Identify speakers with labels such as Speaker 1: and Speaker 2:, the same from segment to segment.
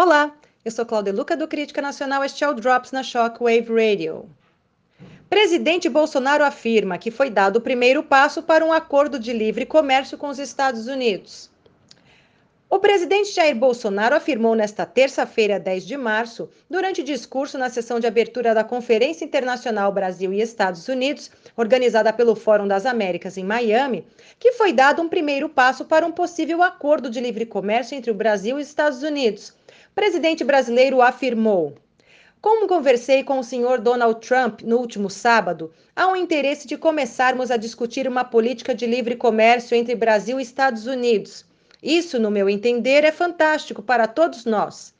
Speaker 1: Olá, eu sou Cláudia Luca do Crítica Nacional, este é o Drops na Shockwave Radio. Presidente Bolsonaro afirma que foi dado o primeiro passo para um acordo de livre comércio com os Estados Unidos. O presidente Jair Bolsonaro afirmou nesta terça-feira, 10 de março, durante discurso na sessão de abertura da Conferência Internacional Brasil e Estados Unidos, organizada pelo Fórum das Américas em Miami, que foi dado um primeiro passo para um possível acordo de livre comércio entre o Brasil e os Estados Unidos presidente brasileiro afirmou: Como conversei com o senhor Donald Trump no último sábado, há um interesse de começarmos a discutir uma política de livre comércio entre Brasil e Estados Unidos. Isso, no meu entender, é fantástico para todos nós.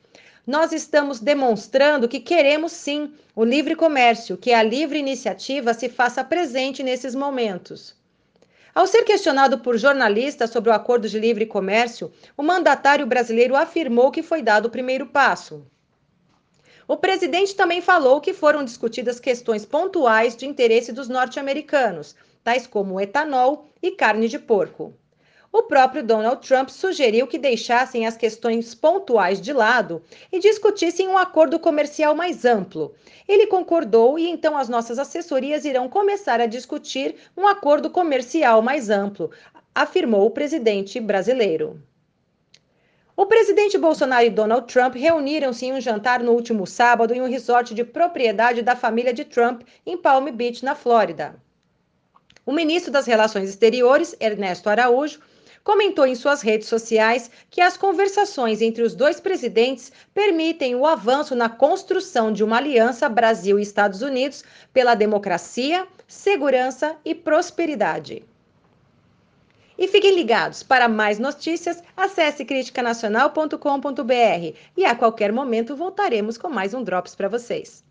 Speaker 1: Nós estamos demonstrando que queremos sim o livre comércio, que a livre iniciativa se faça presente nesses momentos. Ao ser questionado por jornalistas sobre o acordo de livre comércio, o mandatário brasileiro afirmou que foi dado o primeiro passo. O presidente também falou que foram discutidas questões pontuais de interesse dos norte-americanos, tais como etanol e carne de porco. O próprio Donald Trump sugeriu que deixassem as questões pontuais de lado e discutissem um acordo comercial mais amplo. Ele concordou e então as nossas assessorias irão começar a discutir um acordo comercial mais amplo, afirmou o presidente brasileiro. O presidente Bolsonaro e Donald Trump reuniram-se em um jantar no último sábado em um resort de propriedade da família de Trump em Palm Beach, na Flórida. O ministro das Relações Exteriores, Ernesto Araújo, comentou em suas redes sociais que as conversações entre os dois presidentes permitem o avanço na construção de uma aliança Brasil e Estados Unidos pela democracia, segurança e prosperidade. E fiquem ligados, para mais notícias, acesse criticanacional.com.br e a qualquer momento voltaremos com mais um Drops para vocês.